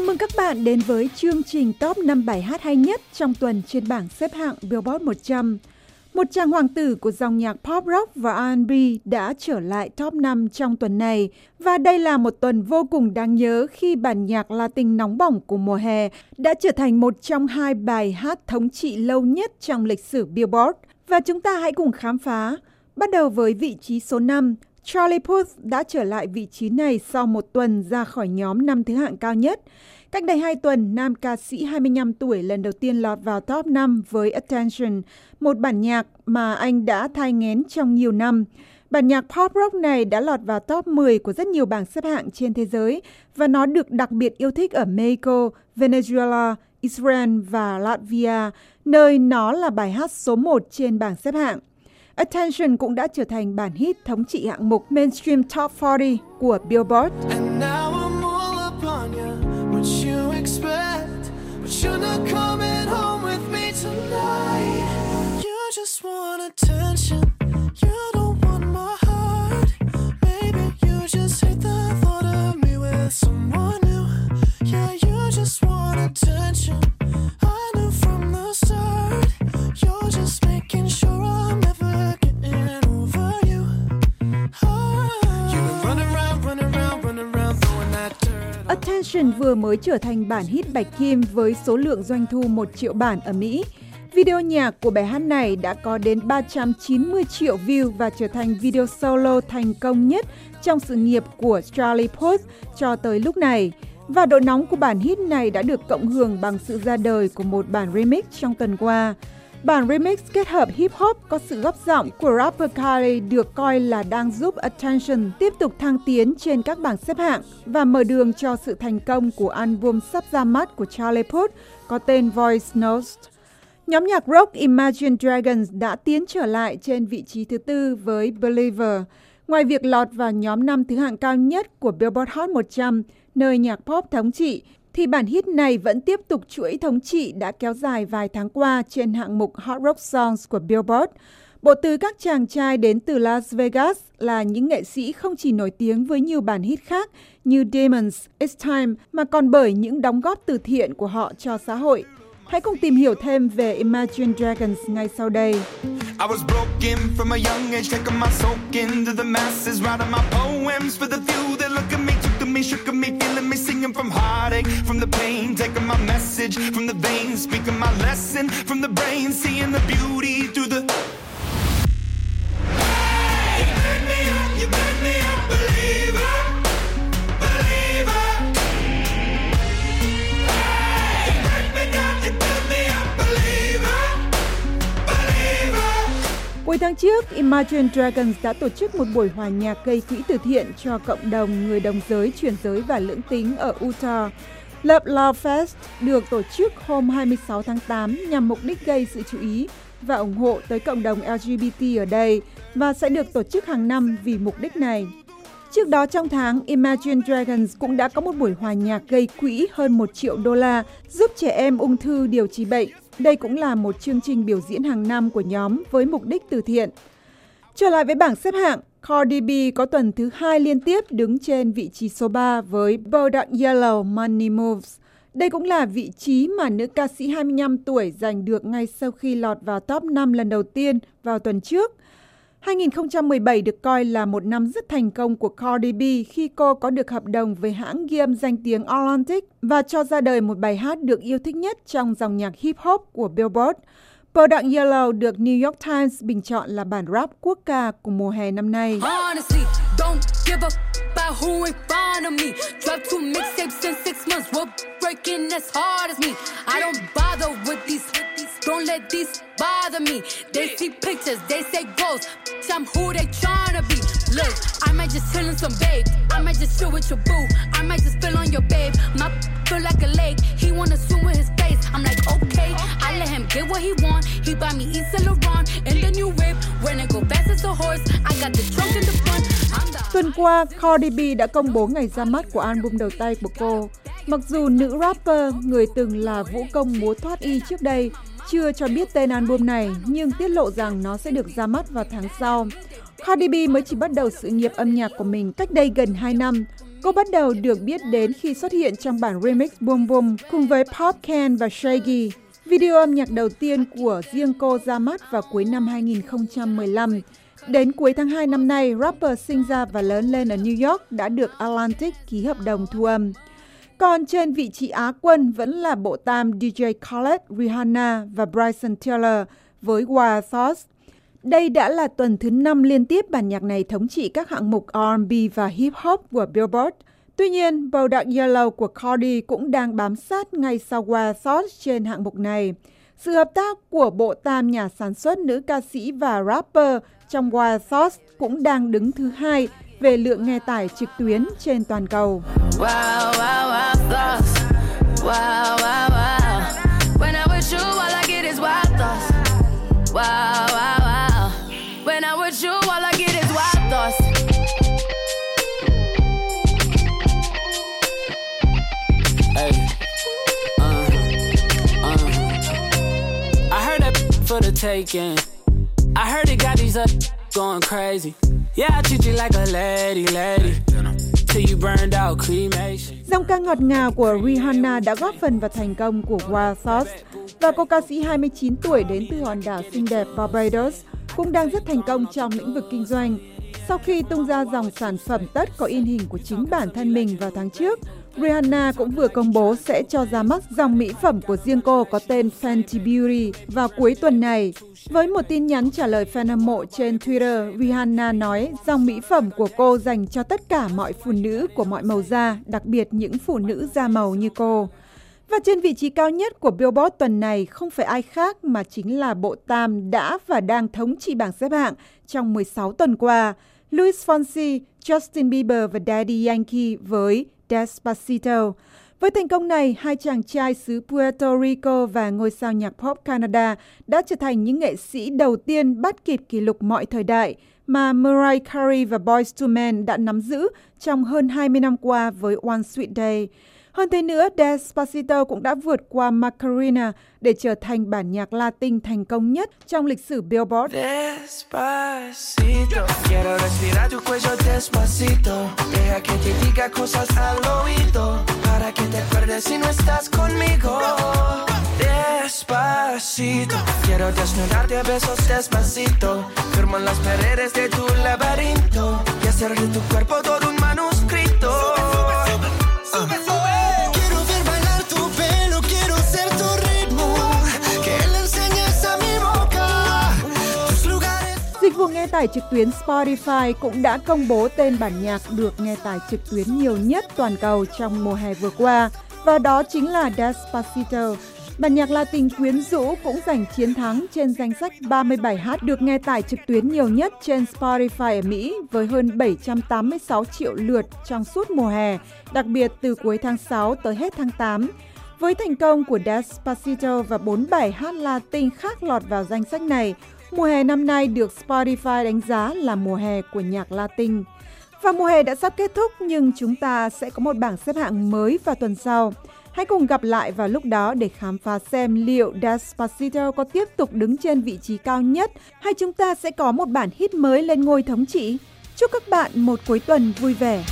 Chào mừng các bạn đến với chương trình top 5 bài hát hay nhất trong tuần trên bảng xếp hạng Billboard 100. Một chàng hoàng tử của dòng nhạc pop rock và R&B đã trở lại top 5 trong tuần này và đây là một tuần vô cùng đáng nhớ khi bản nhạc Latin nóng bỏng của mùa hè đã trở thành một trong hai bài hát thống trị lâu nhất trong lịch sử Billboard. Và chúng ta hãy cùng khám phá. Bắt đầu với vị trí số 5, Charlie Puth đã trở lại vị trí này sau một tuần ra khỏi nhóm năm thứ hạng cao nhất. Cách đây hai tuần, nam ca sĩ 25 tuổi lần đầu tiên lọt vào top 5 với Attention, một bản nhạc mà anh đã thai nghén trong nhiều năm. Bản nhạc pop rock này đã lọt vào top 10 của rất nhiều bảng xếp hạng trên thế giới và nó được đặc biệt yêu thích ở Mexico, Venezuela, Israel và Latvia, nơi nó là bài hát số 1 trên bảng xếp hạng. Attention cũng đã trở thành bản hit thống trị hạng mục Mainstream Top 40 của Billboard. And dirt. Vừa mới trở thành bản hit bạch kim với số lượng doanh thu 1 triệu bản ở Mỹ. Video nhạc của bài hát này đã có đến 390 triệu view và trở thành video solo thành công nhất trong sự nghiệp của Charlie Puth cho tới lúc này. Và độ nóng của bản hit này đã được cộng hưởng bằng sự ra đời của một bản remix trong tuần qua. Bản remix kết hợp hip hop có sự góp giọng của rapper Kanye được coi là đang giúp Attention tiếp tục thăng tiến trên các bảng xếp hạng và mở đường cho sự thành công của album sắp ra mắt của Charlie Puth có tên Voice Notes. Nhóm nhạc rock Imagine Dragons đã tiến trở lại trên vị trí thứ tư với Believer. Ngoài việc lọt vào nhóm năm thứ hạng cao nhất của Billboard Hot 100, nơi nhạc pop thống trị, thì bản hit này vẫn tiếp tục chuỗi thống trị đã kéo dài vài tháng qua trên hạng mục Hot Rock Songs của Billboard. Bộ tứ các chàng trai đến từ Las Vegas là những nghệ sĩ không chỉ nổi tiếng với nhiều bản hit khác như Demons, It's Time mà còn bởi những đóng góp từ thiện của họ cho xã hội. Hãy cùng tìm hiểu thêm về Imagine Dragons ngay sau đây. I was broken from a young age, taking my soak into the masses, writing my poems for the few that look at me, to me, shook me, feeling me, singing from heartache, from the pain, taking my message from the veins, speaking my lesson from the brain, seeing the beauty through the. You made me up, you made me a tháng trước, Imagine Dragons đã tổ chức một buổi hòa nhạc gây quỹ từ thiện cho cộng đồng người đồng giới, chuyển giới và lưỡng tính ở Utah. Love Love Fest được tổ chức hôm 26 tháng 8 nhằm mục đích gây sự chú ý và ủng hộ tới cộng đồng LGBT ở đây và sẽ được tổ chức hàng năm vì mục đích này. Trước đó trong tháng, Imagine Dragons cũng đã có một buổi hòa nhạc gây quỹ hơn 1 triệu đô la giúp trẻ em ung thư điều trị bệnh. Đây cũng là một chương trình biểu diễn hàng năm của nhóm với mục đích từ thiện. Trở lại với bảng xếp hạng, Cardi B có tuần thứ hai liên tiếp đứng trên vị trí số 3 với Bodak Yellow Money Moves. Đây cũng là vị trí mà nữ ca sĩ 25 tuổi giành được ngay sau khi lọt vào top 5 lần đầu tiên vào tuần trước. 2017 được coi là một năm rất thành công của Cardi B khi cô có được hợp đồng với hãng ghi âm danh tiếng Atlantic và cho ra đời một bài hát được yêu thích nhất trong dòng nhạc hip hop của Billboard. Product Yellow được New York Times bình chọn là bản rap quốc ca của mùa hè năm nay. Honestly, don't. I let these bother me. They see pictures, they say ghosts. I'm who they tryna be. Look, I might just chill in some babe. I might just chill with your boo. I might just spill on your babe. My feel like a lake. He wanna swim with his face. I'm like, okay. I let him get what he want. He buy me East Saint Laurent in the new whip. When it go fast as a horse, I got the trunk in the front. I'm the Tuần qua, Cardi B đã công bố ngày ra mắt của album đầu tay của cô. Mặc dù nữ rapper, người từng là vũ công múa thoát y trước đây, chưa cho biết tên album này, nhưng tiết lộ rằng nó sẽ được ra mắt vào tháng sau. Cardi B mới chỉ bắt đầu sự nghiệp âm nhạc của mình cách đây gần 2 năm. Cô bắt đầu được biết đến khi xuất hiện trong bản remix Boom Boom cùng với Pop Can và Shaggy. Video âm nhạc đầu tiên của riêng cô ra mắt vào cuối năm 2015. Đến cuối tháng 2 năm nay, rapper sinh ra và lớn lên ở New York đã được Atlantic ký hợp đồng thu âm. Còn trên vị trí Á quân vẫn là bộ tam DJ Khaled, Rihanna và Bryson Tiller với Wild Thoughts. Đây đã là tuần thứ năm liên tiếp bản nhạc này thống trị các hạng mục R&B và hip hop của Billboard. Tuy nhiên, bầu đạo Yellow của Cardi cũng đang bám sát ngay sau Wild Thoughts trên hạng mục này. Sự hợp tác của bộ tam nhà sản xuất nữ ca sĩ và rapper trong Wild Thoughts cũng đang đứng thứ hai về lượng nghe tải trực tuyến trên toàn cầu. Wow, wow, wow, thoughts. Wow, wow, wow. When I'm with you, all I get is wild thoughts. Wow, wow, wow. When I'm with you, all I get is wild thoughts. Hey. I heard that for the taking. I heard it got these up going crazy. Yeah, I treat you like a lady, lady. Dòng ca ngọt ngào của Rihanna đã góp phần vào thành công của Wild Thoughts và cô ca sĩ 29 tuổi đến từ hòn đảo xinh đẹp Barbados cũng đang rất thành công trong lĩnh vực kinh doanh. Sau khi tung ra dòng sản phẩm tất có in hình của chính bản thân mình vào tháng trước, Rihanna cũng vừa công bố sẽ cho ra mắt dòng mỹ phẩm của riêng cô có tên Fenty Beauty vào cuối tuần này. Với một tin nhắn trả lời fan hâm mộ trên Twitter, Rihanna nói dòng mỹ phẩm của cô dành cho tất cả mọi phụ nữ của mọi màu da, đặc biệt những phụ nữ da màu như cô. Và trên vị trí cao nhất của Billboard tuần này không phải ai khác mà chính là bộ tam đã và đang thống trị bảng xếp hạng trong 16 tuần qua. Luis Fonsi, Justin Bieber và Daddy Yankee với Despacito. Với thành công này, hai chàng trai xứ Puerto Rico và ngôi sao nhạc pop Canada đã trở thành những nghệ sĩ đầu tiên bắt kịp kỷ lục mọi thời đại mà Mariah Carey và Boyz II Men đã nắm giữ trong hơn 20 năm qua với One Sweet Day. Hơn thế nữa, Despacito cũng đã vượt qua Macarena để trở thành bản nhạc Latin thành công nhất trong lịch sử Billboard. Despacito, quiero respirar tu cuello despacito. Deja que te diga cosas al oído. Para que te acuerdes si no estás conmigo. Despacito, quiero desnudarte a besos despacito. Firmo las paredes de tu laberinto. Y hacer de tu cuerpo todo un manuscrito. Tải trực tuyến Spotify cũng đã công bố tên bản nhạc được nghe tải trực tuyến nhiều nhất toàn cầu trong mùa hè vừa qua, và đó chính là Despacito. Bản nhạc Latin quyến rũ cũng giành chiến thắng trên danh sách 37 hát được nghe tải trực tuyến nhiều nhất trên Spotify ở Mỹ với hơn 786 triệu lượt trong suốt mùa hè, đặc biệt từ cuối tháng 6 tới hết tháng 8. Với thành công của Despacito và 4 bài hát Latin khác lọt vào danh sách này, mùa hè năm nay được Spotify đánh giá là mùa hè của nhạc Latin. Và mùa hè đã sắp kết thúc, nhưng chúng ta sẽ có một bảng xếp hạng mới vào tuần sau. Hãy cùng gặp lại vào lúc đó để khám phá xem liệu Despacito có tiếp tục đứng trên vị trí cao nhất hay chúng ta sẽ có một bản hit mới lên ngôi thống trị. Chúc các bạn một cuối tuần vui vẻ.